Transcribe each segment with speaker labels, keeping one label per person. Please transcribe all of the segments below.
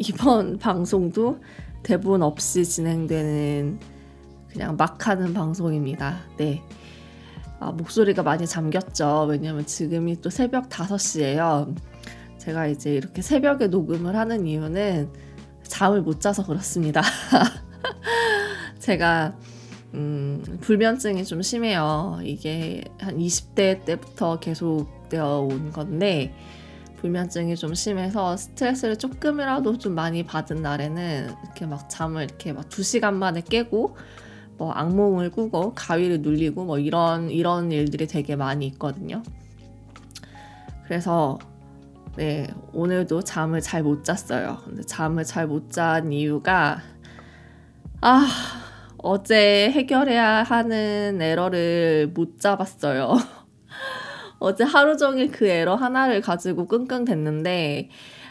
Speaker 1: 이번 방송도 대본 없이 진행되는 그냥 막 하는 방송입니다. 네. 아, 목소리가 많이 잠겼죠. 왜냐면 지금이 또 새벽 5시예요. 제가 이제 이렇게 새벽에 녹음을 하는 이유는 잠을 못 자서 그렇습니다. 제가 음, 불면증이 좀 심해요. 이게 한 20대 때부터 계속 되어 온 건데 불면증이 좀 심해서 스트레스를 조금이라도 좀 많이 받은 날에는 이렇게 막 잠을 이렇게 막 2시간 만에 깨고 뭐 악몽을 꾸고 가위를 눌리고 뭐 이런 이런 일들이 되게 많이 있거든요. 그래서 네, 오늘도 잠을 잘 못 잤어요. 근데 잠을 잘 못 잔 이유가 아, 어제 해결해야 하는 에러를 못 잡았어요. 어제 하루 종일 그 에러 하나를 가지고 끙끙댔는데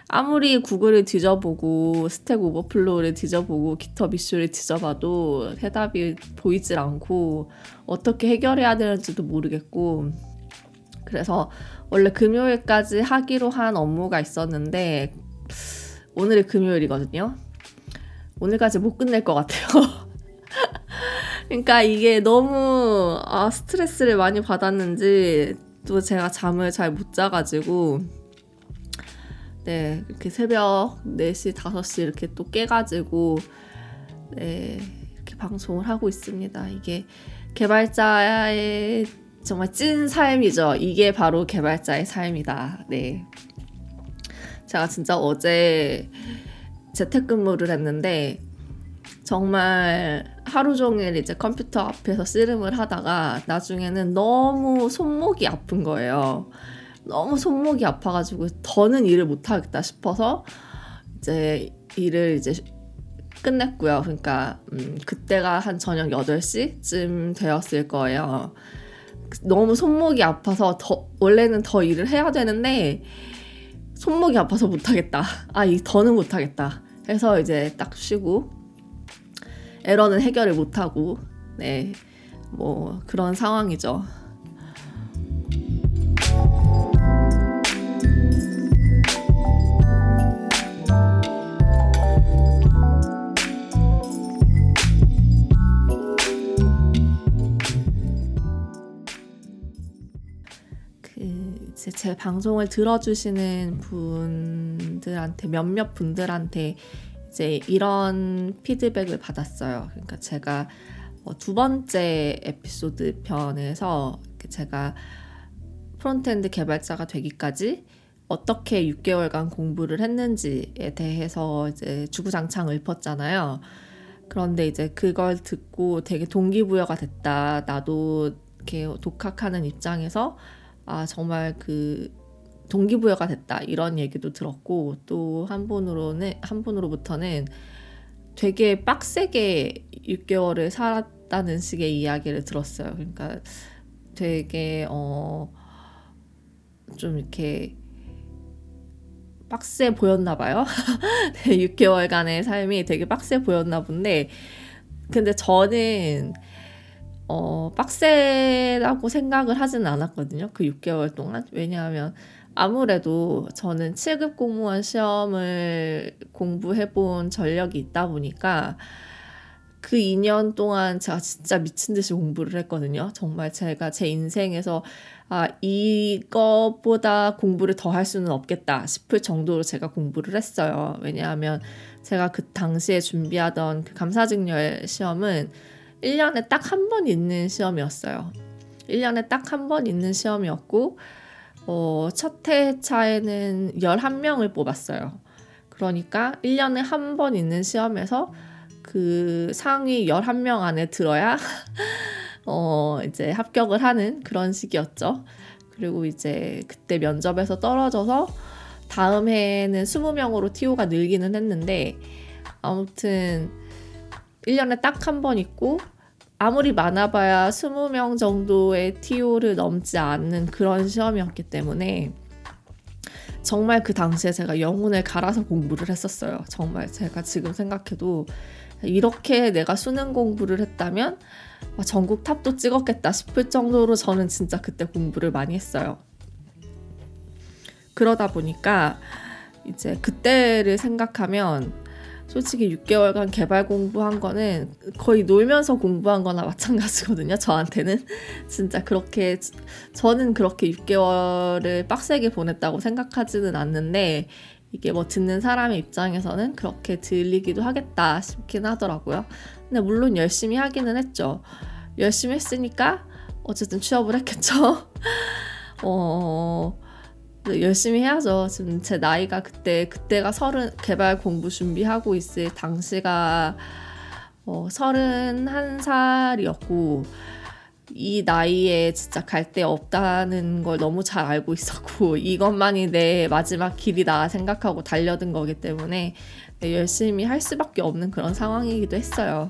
Speaker 1: 아무리 구글을 뒤져보고 Stack Overflow를 뒤져보고 GitHub 이슈를 뒤져봐도 해답이 보이질 않고 어떻게 해결해야 되는지도 모르겠고 그래서 원래 금요일까지 하기로 한 업무가 있었는데 오늘이 금요일이거든요. 오늘까지 못 끝낼 것 같아요. 그러니까 이게 너무 아, 스트레스를 많이 받았는지 또 제가 잠을 잘 못 자가지고 네 이렇게 새벽 4시 5시 이렇게 또 깨가지고 네 이렇게 방송을 하고 있습니다. 이게 개발자의 정말 찐 삶이죠. 이게 바로 개발자의 삶이다. 네. 제가 진짜 어제 재택근무를 했는데 정말 하루 종일 이제 컴퓨터 앞에서 씨름을 하다가 나중에는 너무 손목이 아픈 거예요. 너무 손목이 아파가지고 더는 일을 못하겠다 싶어서 이제 일을 이제 끝냈고요. 그러니까 음, 그때가 한 저녁 8시쯤 되었을 거예요. 너무 손목이 아파서 더 원래는 더 일을 해야 되는데 손목이 아파서 못하겠다. 아, 이 더는 못하겠다. 해서 이제 딱 쉬고 에러는 해결을 못하고 네, 뭐 그런 상황이죠. 그제 방송을 들어주시는 분들한테 몇몇 분들한테 이제 이런 피드백을 받았어요. 그러니까 제가 어, 두 번째 에피소드 편에서 제가 frontend 개발자가 되기까지 어떻게 6개월간 공부를 했는지에 대해서 이제 주구장창 읊었잖아요. 그런데 이제 그걸 듣고 되게 동기부여가 됐다. 나도 이렇게 독학하는 입장에서 아, 정말 그 동기부여가 됐다 이런 얘기도 들었고 또 한 분으로는 한 분으로부터는 되게 빡세게 6개월을 살았다는 식의 이야기를 들었어요. 그러니까 되게 어 좀 이렇게 빡세 보였나 봐요. 네, 6개월간의 삶이 되게 빡세 보였나 본데 근데 저는 어 빡세라고 생각을 하지는 않았거든요. 그 6개월 동안. 왜냐하면 아무래도 저는 7급 공무원 시험을 공부해 본 전력이 있다 보니까 그 2년 동안 제가 진짜 미친 듯이 공부를 했거든요. 정말 제가 제 인생에서 아, 이거보다 공부를 더 할 수는 없겠다 싶을 정도로 제가 공부를 했어요. 왜냐하면 제가 그 당시에 준비하던 그 감사직렬 시험은 1년에 딱 한 번 있는 시험이었어요. 1년에 딱 한 번 있는 시험이었고, 어, 첫 회차에는 11명을 뽑았어요. 그러니까 1년에 한 번 있는 시험에서 그 상위 11명 안에 들어야 어, 이제 합격을 하는 그런 식이었죠. 그리고 이제 그때 면접에서 떨어져서 다음 해에는 20명으로 TO가 늘기는 했는데 아무튼 1년에 딱 한 번 있고 아무리 많아봐야 20명 정도의 TO를 넘지 않는 그런 시험이었기 때문에 정말 그 당시에 제가 영혼을 갈아서 공부를 했었어요. 정말 제가 지금 생각해도 이렇게 내가 수능 공부를 했다면 전국 탑도 찍었겠다 싶을 정도로 저는 진짜 그때 공부를 많이 했어요. 그러다 보니까 이제 그때를 생각하면 솔직히 6개월간 개발 공부한 거는 거의 놀면서 공부한 거나 마찬가지거든요. 저한테는. 진짜 그렇게, 저는 그렇게 6개월을 빡세게 보냈다고 생각하지는 않는데, 이게 뭐 듣는 사람의 입장에서는 그렇게 들리기도 하겠다 싶긴 하더라고요. 근데 물론 열심히 하기는 했죠. 열심히 했으니까 어쨌든 취업을 했겠죠. 어, 열심히 해야죠. 지금 제 나이가 그때 그때가 서른 개발 공부 준비하고 있을 당시가 어, 서른한 살이었고 이 나이에 진짜 갈 데 없다는 걸 너무 잘 알고 있었고 이것만이 내 마지막 길이다 생각하고 달려든 거기 때문에 네, 열심히 할 수밖에 없는 그런 상황이기도 했어요.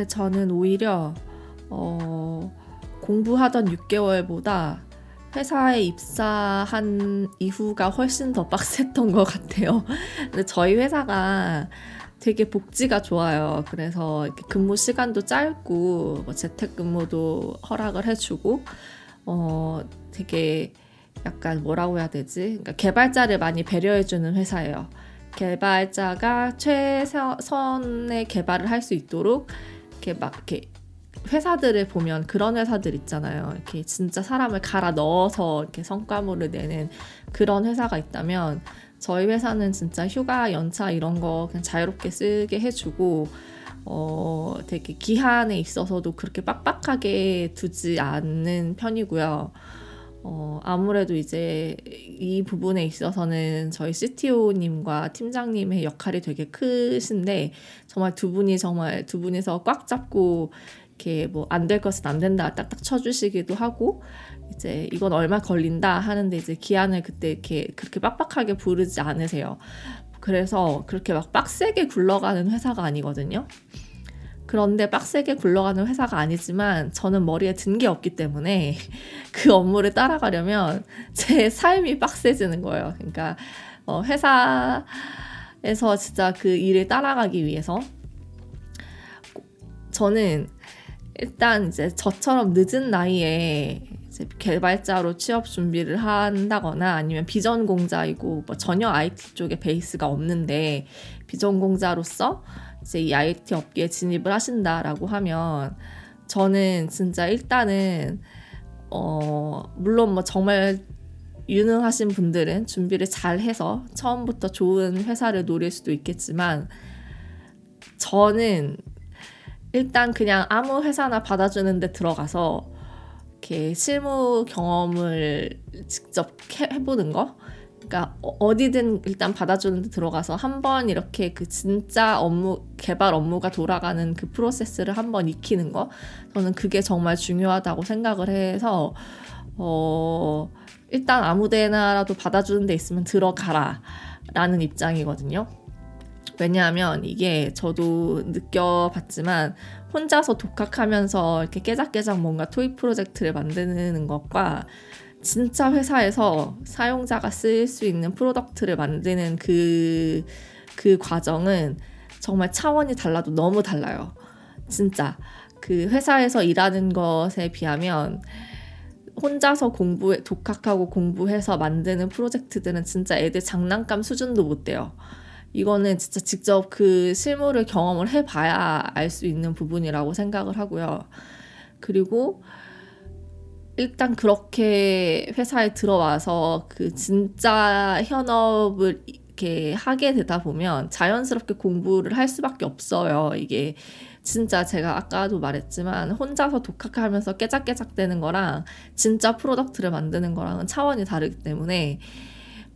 Speaker 1: 근데 저는 오히려 어, 공부하던 6개월보다 회사에 입사한 이후가 훨씬 더 빡셌던 것 같아요. 근데 저희 회사가 되게 복지가 좋아요. 그래서 근무 시간도 짧고 뭐 재택근무도 허락을 해주고 어 되게 약간 뭐라고 해야 되지? 그러니까 개발자를 많이 배려해주는 회사예요. 개발자가 최선의 개발을 할 수 있도록 이렇게 막 이렇게 회사들을 보면 그런 회사들 있잖아요. 이렇게 진짜 사람을 갈아 넣어서 이렇게 성과물을 내는 그런 회사가 있다면 저희 회사는 진짜 휴가 연차 이런 거 그냥 자유롭게 쓰게 해주고 어 되게 기한에 있어서도 그렇게 빡빡하게 두지 않는 편이고요. 어, 아무래도 이제 이 부분에 있어서는 저희 CTO님과 팀장님의 역할이 되게 크신데 정말 두 분이 정말 두 분이서 꽉 잡고 이렇게 뭐 안 될 것은 안 된다 딱딱 쳐주시기도 하고 이제 이건 얼마 걸린다 하는데 이제 기한을 그때 이렇게 그렇게 빡빡하게 부르지 않으세요. 그래서 그렇게 막 빡세게 굴러가는 회사가 아니거든요. 그런데 빡세게 굴러가는 회사가 아니지만 저는 머리에 든 게 없기 때문에 그 업무를 따라가려면 제 삶이 빡세지는 거예요. 그러니까 어, 회사에서 진짜 그 일을 따라가기 위해서 저는 일단 이제 저처럼 늦은 나이에 개발자로 취업 준비를 한다거나 아니면 비전공자이고 뭐 전혀 IT 쪽에 베이스가 없는데 비전공자로서 이제 이 IT 업계에 진입을 하신다라고 하면 저는 진짜 일단은 어 물론 뭐 정말 유능하신 분들은 준비를 잘 해서 처음부터 좋은 회사를 노릴 수도 있겠지만 저는 일단 그냥 아무 회사나 받아주는데 들어가서 이렇게 실무 경험을 직접 해보는 거 그러니까 어, 어디든 일단 받아주는 데 들어가서 한번 이렇게 그 진짜 업무 개발 업무가 돌아가는 그 프로세스를 한번 익히는 거 저는 그게 정말 중요하다고 생각을 해서 어 일단 아무데나라도 받아주는 데 있으면 들어가라 라는 입장이거든요. 왜냐하면 이게 저도 느껴봤지만 혼자서 독학하면서 이렇게 깨작깨작 뭔가 toy 프로젝트를 만드는 것과 진짜 회사에서 사용자가 쓸 수 있는 product를 만드는 그, 그 과정은 정말 차원이 달라도 너무 달라요. 진짜. 그 회사에서 일하는 것에 비하면 혼자서 공부해, 독학하고 공부해서 만드는 프로젝트들은 진짜 애들 장난감 수준도 못 돼요. 이거는 진짜 직접 그 실무를 경험을 해봐야 알 수 있는 부분이라고 생각을 하고요. 그리고 일단 그렇게 회사에 들어와서 그 진짜 현업을 이렇게 하게 되다 보면 자연스럽게 공부를 할 수밖에 없어요. 이게 진짜 제가 아까도 말했지만 혼자서 독학하면서 깨작깨작 되는 거랑 진짜 product를 만드는 거랑은 차원이 다르기 때문에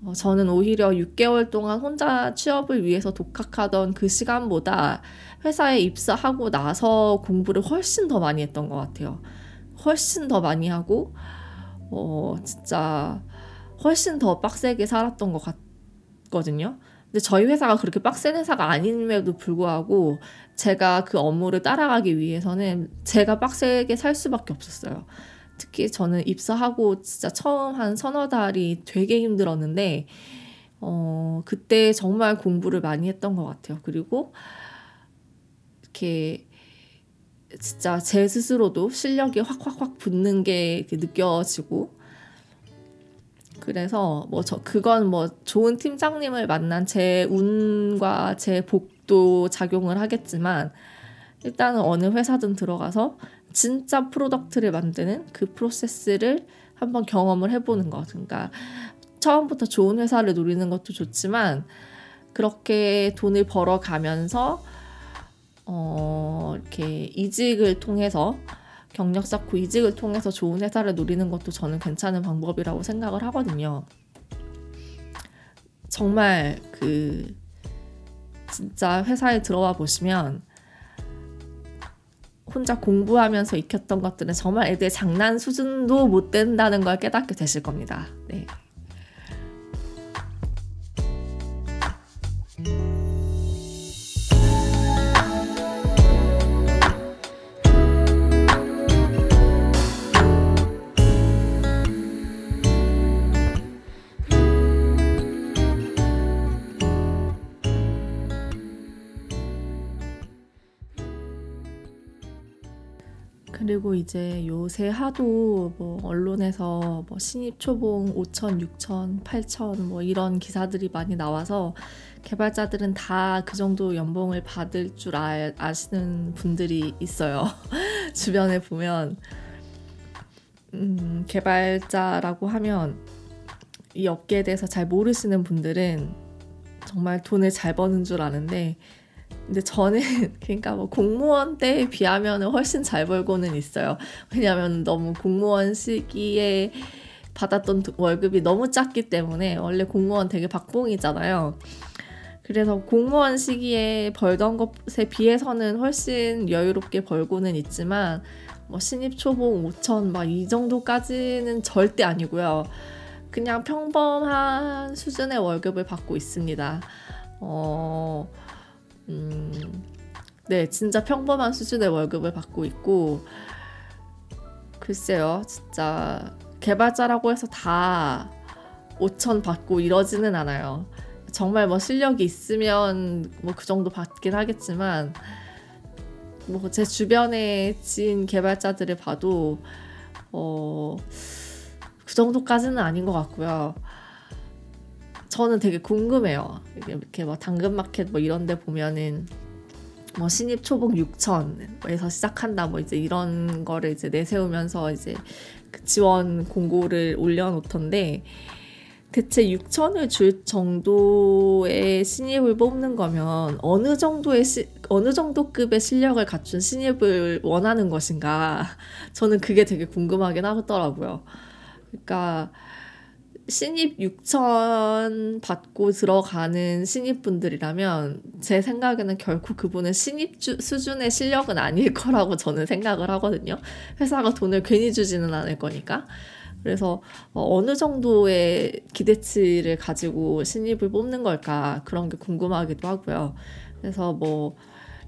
Speaker 1: 어, 저는 오히려 6개월 동안 혼자 취업을 위해서 독학하던 그 시간보다 회사에 입사하고 나서 공부를 훨씬 더 많이 했던 것 같아요. 훨씬 더 많이 하고 어 진짜 훨씬 더 빡세게 살았던 것 같거든요. 근데 저희 회사가 그렇게 빡센 회사가 아님에도 불구하고 제가 그 업무를 따라가기 위해서는 제가 빡세게 살 수밖에 없었어요. 특히 저는 입사하고 진짜 처음 한 서너 달이 되게 힘들었는데, 어, 그때 정말 공부를 많이 했던 것 같아요. 그리고 이렇게 진짜 제 스스로도 실력이 확확확 붙는 게 느껴지고, 그래서 뭐 저 그건 뭐 좋은 팀장님을 만난 제 운과 제 복도 작용을 하겠지만 일단은 어느 회사든 들어가서 진짜 product를 만드는 그 프로세스를 한번 경험을 해보는 것. 그러니까 처음부터 좋은 회사를 노리는 것도 좋지만 그렇게 돈을 벌어가면서 어 이렇게 이직을 통해서 경력 쌓고 이직을 통해서 좋은 회사를 노리는 것도 저는 괜찮은 방법이라고 생각을 하거든요. 정말 그 진짜 회사에 들어와 보시면 혼자 공부하면서 익혔던 것들은 정말 애들 장난 수준도 못 된다는 걸 깨닫게 되실 겁니다. 네. 그리고 이제 요새 하도 뭐 언론에서 뭐 신입 초봉 5천, 6천, 8천 뭐 이런 기사들이 많이 나와서 개발자들은 다 그 정도 연봉을 받을 줄 아, 아시는 분들이 있어요. 주변에 보면 음, 개발자라고 하면 이 업계에 대해서 잘 모르시는 분들은 정말 돈을 잘 버는 줄 아는데 근데 저는 그러니까 뭐 공무원 때에 비하면 훨씬 잘 벌고는 있어요. 왜냐하면 너무 공무원 시기에 받았던 월급이 너무 작기 때문에 원래 공무원 되게 박봉이잖아요. 그래서 공무원 시기에 벌던 것에 비해서는 훨씬 여유롭게 벌고는 있지만 뭐 신입 초봉 5천 막 이 정도까지는 절대 아니고요. 그냥 평범한 수준의 월급을 받고 있습니다. 어, 음, 네, 진짜 평범한 수준의 월급을 받고 있고, 글쎄요, 진짜 개발자라고 해서 다 5천 받고 이러지는 않아요. 정말 뭐 실력이 있으면 뭐 그 정도 받긴 하겠지만, 뭐 제 주변에 지인 개발자들을 봐도, 어, 그 정도까지는 아닌 것 같고요. 저는 되게 궁금해요. 이렇게 뭐 당근마켓 뭐 이런 데 보면은 뭐 신입 초봉 6천에서 시작한다 뭐 이제 이런 거를 이제 내세우면서 이제 그 지원 공고를 올려놓던데 대체 6천을 줄 정도의 신입을 뽑는 거면 어느 정도의 시, 어느 정도 급의 실력을 갖춘 신입을 원하는 것인가 저는 그게 되게 궁금하긴 하더라고요. 그러니까 신입 6천 받고 들어가는 신입분들이라면 제 생각에는 결코 그분은 신입 주, 수준의 실력은 아닐 거라고 저는 생각을 하거든요. 회사가 돈을 괜히 주지는 않을 거니까. 그래서 어, 어느 정도의 기대치를 가지고 신입을 뽑는 걸까 그런 게 궁금하기도 하고요. 그래서 뭐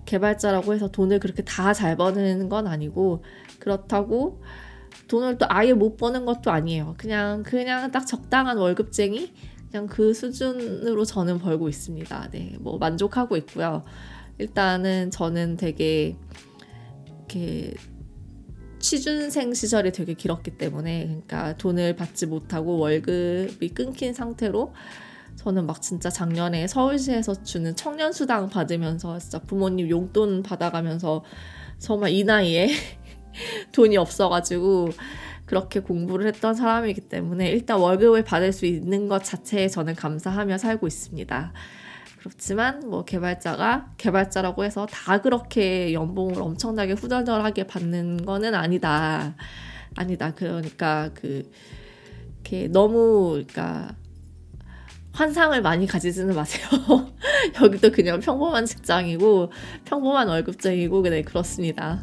Speaker 1: 개발자라고 해서 돈을 그렇게 다 잘 버는 건 아니고 그렇다고 돈을 또 아예 못 버는 것도 아니에요. 그냥 그냥 딱 적당한 월급쟁이 그냥 그 수준으로 저는 벌고 있습니다. 네, 뭐 만족하고 있고요. 일단은 저는 되게 이렇게 취준생 시절이 되게 길었기 때문에 그러니까 돈을 받지 못하고 월급이 끊긴 상태로 저는 막 진짜 작년에 서울시에서 주는 청년 수당 받으면서 진짜 부모님 용돈 받아가면서 정말 이 나이에 돈이 없어가지고 그렇게 공부를 했던 사람이기 때문에 일단 월급을 받을 수 있는 것 자체에 저는 감사하며 살고 있습니다. 그렇지만 뭐 개발자가 개발자라고 해서 다 그렇게 연봉을 엄청나게 후덜덜하게 받는 거는 아니다. 아니다. 그러니까 그 이렇게 너무 그러니까 환상을 많이 가지지는 마세요. 여기도 그냥 평범한 직장이고 평범한 월급쟁이고 그네 그렇습니다.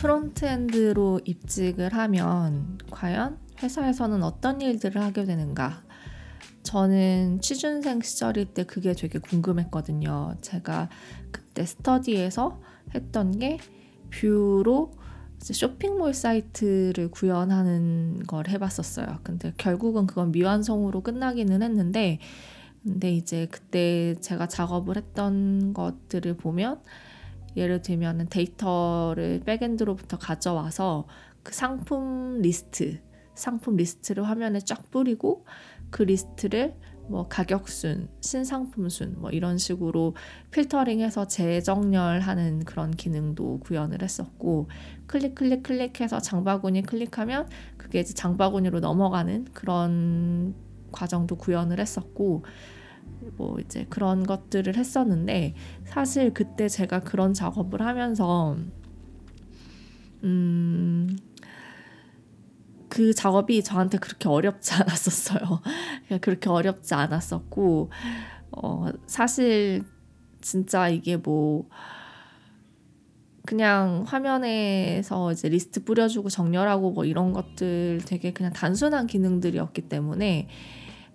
Speaker 1: frontend로 입직을 하면 과연 회사에서는 어떤 일들을 하게 되는가? 저는 취준생 시절일 때 그게 되게 궁금했거든요. 제가 그때 스터디에서 했던 게 Vue로 쇼핑몰 사이트를 구현하는 걸 해봤었어요. 근데 결국은 그건 미완성으로 끝나기는 했는데, 근데 이제 그때 제가 작업을 했던 것들을 보면, 예를 들면 데이터를 backend로부터 가져와서 그 상품 리스트, 상품 리스트를 화면에 쫙 뿌리고 그 리스트를 뭐 가격순, 신상품순 뭐 이런 식으로 필터링해서 재정렬하는 그런 기능도 구현을 했었고 클릭 클릭 클릭해서 장바구니 클릭하면 그게 이제 장바구니로 넘어가는 그런 과정도 구현을 했었고 뭐 이제 그런 것들을 했었는데 사실 그때 제가 그런 작업을 하면서 음. 그 작업이 저한테 그렇게 어렵지 않았었어요. 그렇게 어렵지 않았었고, 어, 사실 진짜 이게 뭐, 그냥 화면에서 이제 리스트 뿌려주고 정렬하고 뭐 이런 것들 되게 그냥 단순한 기능들이었기 때문에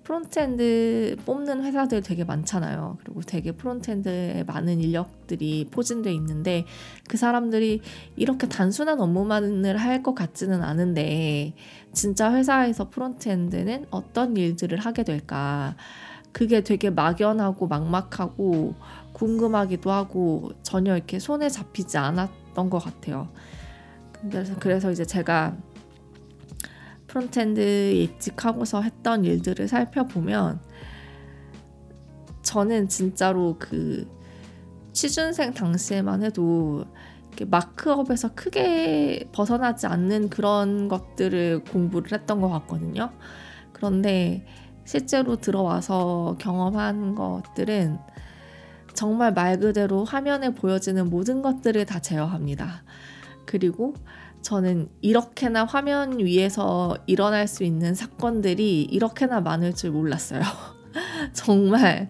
Speaker 1: frontend 뽑는 회사들 되게 많잖아요. 그리고 되게 frontend에 많은 인력들이 포진돼 있는데 그 사람들이 이렇게 단순한 업무만을 할 것 같지는 않은데 진짜 회사에서 frontend는 어떤 일들을 하게 될까? 그게 되게 막연하고 막막하고 궁금하기도 하고 전혀 이렇게 손에 잡히지 않았던 것 같아요. 그래서 그래서 이제 제가 frontend 입직하고서 했던 일들을 살펴보면 저는 진짜로 그 취준생 당시에만 해도 markup에서 크게 벗어나지 않는 그런 것들을 공부를 했던 것 같거든요. 그런데 실제로 들어와서 경험한 것들은 정말 말 그대로 화면에 보여지는 모든 것들을 다 제어합니다. 그리고 저는 이렇게나 화면 위에서 일어날 수 있는 사건들이 이렇게나 많을 줄 몰랐어요. 정말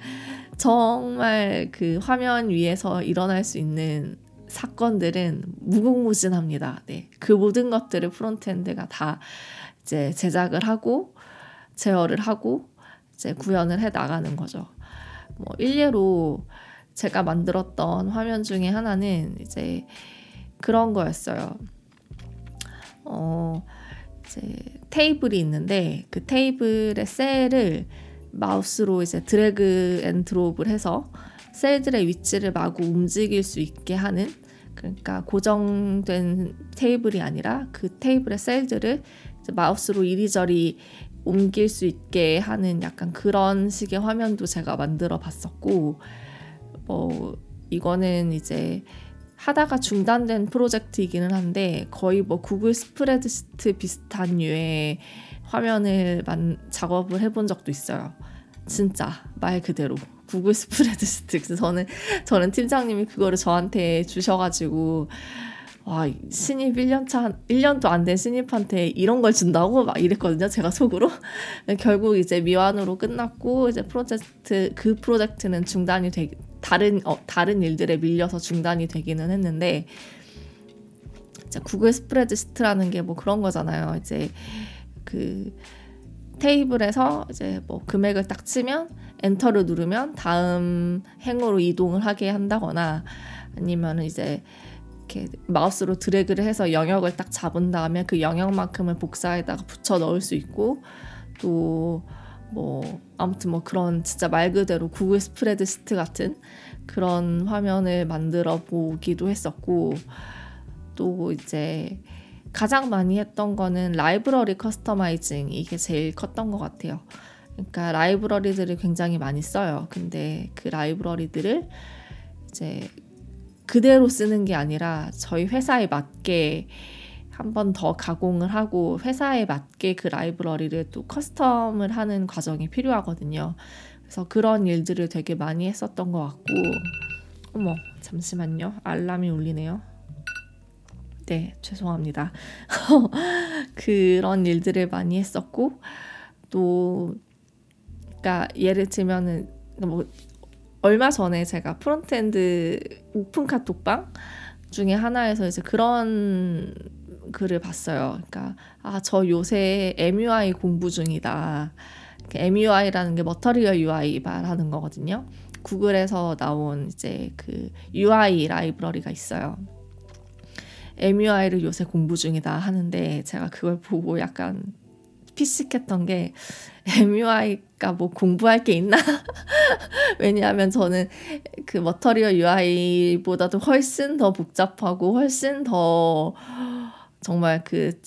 Speaker 1: 정말 그 화면 위에서 일어날 수 있는 사건들은 무궁무진합니다. 네. 그 모든 것들을 frontend가 다 이제 제작을 하고 제어를 하고 이제 구현을 해 나가는 거죠. 뭐 일례로 제가 만들었던 화면 중에 하나는 이제 그런 거였어요. 어, 이제 테이블이 있는데 그 테이블의 셀을 마우스로 이제 drag and drop을 해서 셀들의 위치를 마구 움직일 수 있게 하는 그러니까 고정된 테이블이 아니라 그 테이블의 셀들을 마우스로 이리저리 옮길 수 있게 하는 약간 그런 식의 화면도 제가 만들어 봤었고 뭐 이거는 이제 하다가 중단된 프로젝트이기는 한데 거의 뭐 구글 스프레드시트 비슷한 류의 화면을 만, 작업을 해본 적도 있어요. 진짜 말 그대로 구글 스프레드시트. 그래서 저는 저는 팀장님이 그거를 저한테 주셔가지고 와 신입 1년차 1년도 안 된 신입한테 이런 걸 준다고 막 이랬거든요. 제가 속으로 결국 이제 미완으로 끝났고 이제 프로젝트 그 프로젝트는 중단이 되, 다른 어, 다른 일들에 밀려서 중단이 되기는 했는데 이제 구글 스프레드시트라는 게 뭐 그런 거잖아요. 이제 그 테이블에서 이제 뭐 금액을 딱 치면 엔터를 누르면 다음 행으로 이동을 하게 한다거나 아니면 이제 이렇게 마우스로 드래그를 해서 영역을 딱 잡은 다음에 그 영역만큼을 복사에다가 붙여 넣을 수 있고 또 뭐 아무튼 뭐 그런 진짜 말 그대로 구글 스프레드시트 같은 그런 화면을 만들어 보기도 했었고 또 이제 가장 많이 했던 거는 라이브러리 customizing 이게 제일 컸던 것 같아요. 그러니까 라이브러리들을 굉장히 많이 써요. 근데 그 라이브러리들을 이제 그대로 쓰는 게 아니라 저희 회사에 맞게 한 번 더 가공을 하고 회사에 맞게 그 라이브러리를 또 custom을 하는 과정이 필요하거든요. 그래서 그런 일들을 되게 많이 했었던 것 같고, 어머, 잠시만요. 알람이 울리네요. 네, 죄송합니다. 그런 일들을 많이 했었고, 또, 그러니까 예를 들면은, 뭐, 얼마 전에 제가 frontend 오픈 카톡방 중에 하나에서 이제 그런 글을 봤어요. 그러니까 아 저 요새 MUI 공부 중이다. MUI라는 게 머터리얼 UI 말하는 거거든요. 구글에서 나온 이제 그 UI 라이브러리가 있어요. MUI를 요새 공부 중이다 하는데 제가 그걸 보고 약간 피식했던 게 MUI가 뭐 공부할 게 있나? 왜냐하면 저는 그 머터리얼 UI보다도 훨씬 더 복잡하고 훨씬 더 정말 그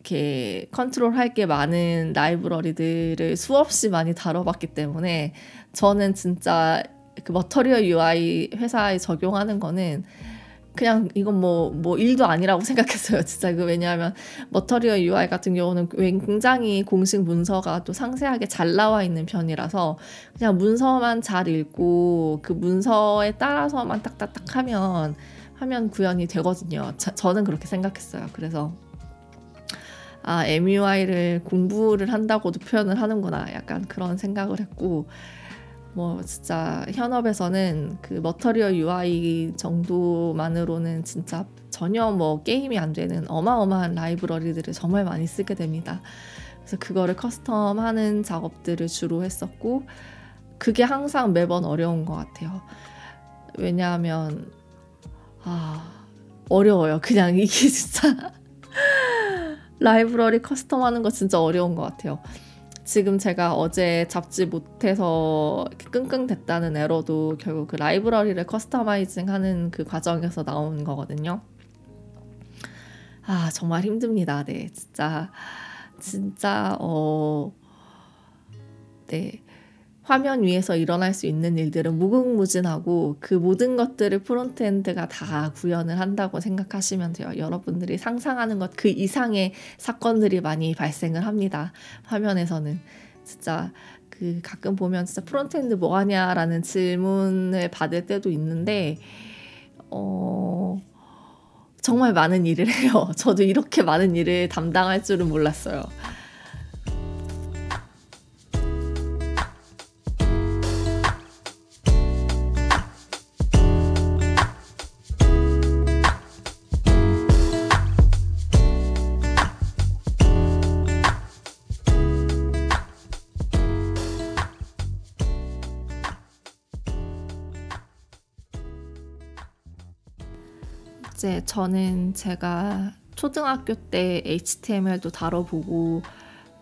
Speaker 1: 이렇게 컨트롤할 게 많은 라이브러리들을 수없이 많이 다뤄봤기 때문에 저는 진짜 그 머터리얼 UI 회사에 적용하는 거는 그냥 이건 뭐, 뭐 일도 아니라고 생각했어요. 진짜 그 왜냐하면 머터리얼 UI 같은 경우는 굉장히 공식 문서가 또 상세하게 잘 나와 있는 편이라서 그냥 문서만 잘 읽고 그 문서에 따라서만 딱딱딱 하면 하면 구현이 되거든요. 자, 저는 그렇게 생각했어요. 그래서 아, MUI를 공부를 한다고도 표현을 하는구나. 약간 그런 생각을 했고 뭐 진짜 현업에서는 그 머터리얼 UI 정도만으로는 진짜 전혀 뭐 게임이 안 되는 어마어마한 라이브러리들을 정말 많이 쓰게 됩니다. 그래서 그거를 커스텀하는 작업들을 주로 했었고 그게 항상 매번 어려운 것 같아요. 왜냐하면 아 어려워요. 그냥 이게 진짜 라이브러리 custom 하는 거 진짜 어려운 것 같아요. 지금 제가 어제 잡지 못해서 끙끙댔다는 에러도 결국 그 라이브러리를 customizing 하는 그 과정에서 나온 거거든요. 아, 정말 힘듭니다. 네, 진짜, 진짜, 어, 네. 화면 위에서 일어날 수 있는 일들은 무궁무진하고 그 모든 것들을 frontend가 다 구현을 한다고 생각하시면 돼요. 여러분들이 상상하는 것 그 이상의 사건들이 많이 발생을 합니다. 화면에서는 진짜 그 가끔 보면 진짜 frontend 뭐 하냐라는 질문을 받을 때도 있는데 어 정말 많은 일을 해요. 저도 이렇게 많은 일을 담당할 줄은 몰랐어요. 이제 저는 제가 초등학교 때 HTML도 다뤄보고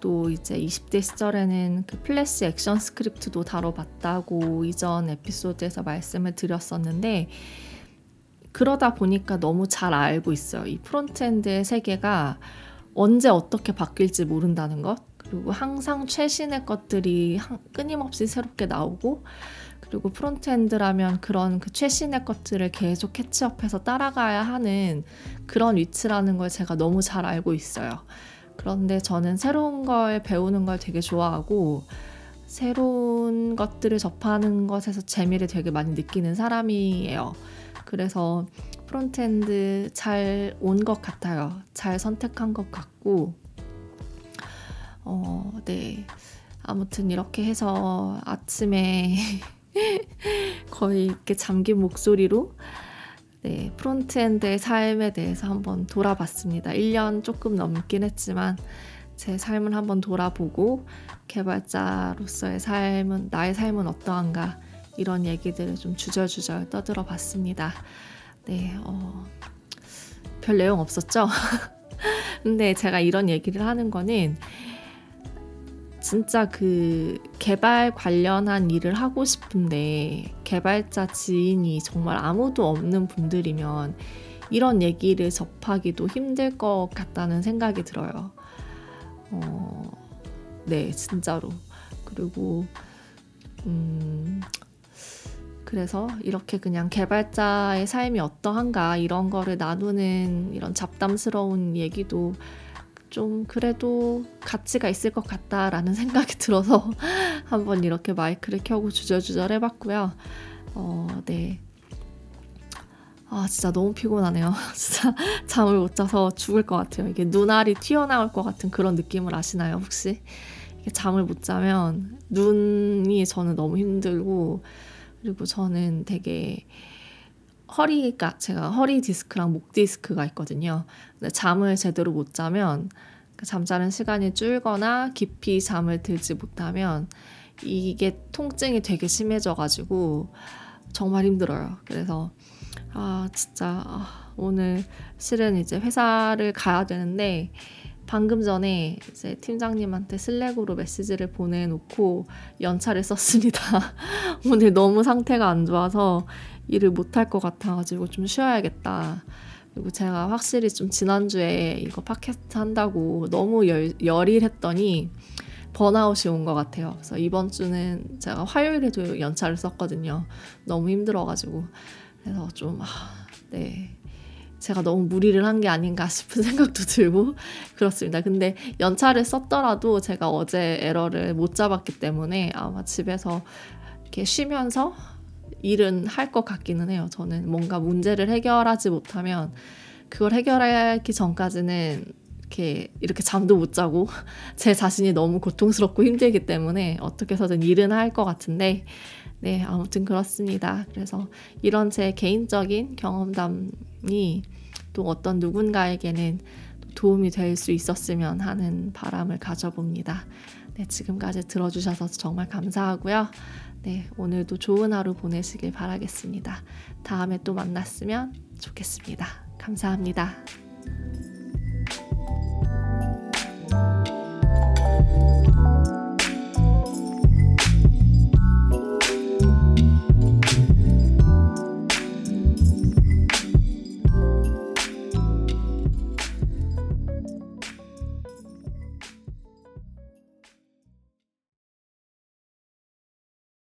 Speaker 1: 또 이제 20대 시절에는 그 Flash ActionScript도 다뤄봤다고 이전 에피소드에서 말씀을 드렸었는데 그러다 보니까 너무 잘 알고 있어요. 이 frontend의 세계가 언제 어떻게 바뀔지 모른다는 것 그리고 항상 최신의 것들이 끊임없이 새롭게 나오고 그리고 frontend라면 그런 그 최신의 것들을 계속 catch up해서 따라가야 하는 그런 위치라는 걸 제가 너무 잘 알고 있어요. 그런데 저는 새로운 걸 배우는 걸 되게 좋아하고 새로운 것들을 접하는 것에서 재미를 되게 많이 느끼는 사람이에요. 그래서 frontend 잘 온 것 같아요. 잘 선택한 것 같고, 어, 네. 아무튼 이렇게 해서 아침에 거의 이렇게 잠긴 목소리로 네, frontend의 삶에 대해서 한번 돌아봤습니다. 1년 조금 넘긴 했지만 제 삶을 한번 돌아보고 개발자로서의 삶은 나의 삶은 어떠한가 이런 얘기들을 좀 주절주절 떠들어 봤습니다. 네, 어, 별 내용 없었죠? 근데 제가 이런 얘기를 하는 거는 진짜 그 개발 관련한 일을 하고 싶은데 개발자 지인이 정말 아무도 없는 분들이면 이런 얘기를 접하기도 힘들 것 같다는 생각이 들어요. 어, 네, 진짜로. 그리고, 음, 그래서 이렇게 그냥 개발자의 삶이 어떠한가 이런 거를 나누는 이런 잡담스러운 얘기도 좀 그래도 가치가 있을 것 같다라는 생각이 들어서 한번 이렇게 마이크를 켜고 주저주절 해봤고요. 어, 네. 아, 진짜 너무 피곤하네요. 진짜 잠을 못 자서 죽을 것 같아요. 이게 눈알이 튀어나올 것 같은 그런 느낌을 아시나요, 혹시? 이게 잠을 못 자면 눈이 저는 너무 힘들고, 그리고 저는 되게 허리가 제가 허리 디스크랑 목 디스크가 있거든요. 근데 잠을 제대로 못 자면 그 잠자는 시간이 줄거나 깊이 잠을 들지 못하면 이게 통증이 되게 심해져가지고 정말 힘들어요. 그래서 아 진짜 아, 오늘 실은 이제 회사를 가야 되는데 방금 전에 이제 팀장님한테 슬랙으로 메시지를 보내놓고 연차를 썼습니다. 오늘 너무 상태가 안 좋아서 일을 못할 것 같아가지고 좀 쉬어야겠다. 그리고 제가 확실히 좀 지난주에 이거 팟캐스트 한다고 너무 열, 열일했더니 번아웃이 온 것 같아요. 그래서 이번 주는 제가 화요일에도 연차를 썼거든요. 너무 힘들어가지고. 그래서 좀, 아, 네. 제가 너무 무리를 한 게 아닌가 싶은 생각도 들고 그렇습니다. 근데 연차를 썼더라도 제가 어제 에러를 못 잡았기 때문에 아마 집에서 이렇게 쉬면서 일은 할 것 같기는 해요. 저는 뭔가 문제를 해결하지 못하면 그걸 해결하기 전까지는 이렇게 이렇게 잠도 못 자고 제 자신이 너무 고통스럽고 힘들기 때문에 어떻게 해서든 일은 할 것 같은데 네 아무튼 그렇습니다. 그래서 이런 제 개인적인 경험담이 또 어떤 누군가에게는 도움이 될 수 있었으면 하는 바람을 가져봅니다. 네, 지금까지 들어주셔서 정말 감사하고요. 네, 오늘도 좋은 하루 보내시길 바라겠습니다. 다음에 또 만났으면 좋겠습니다. 감사합니다.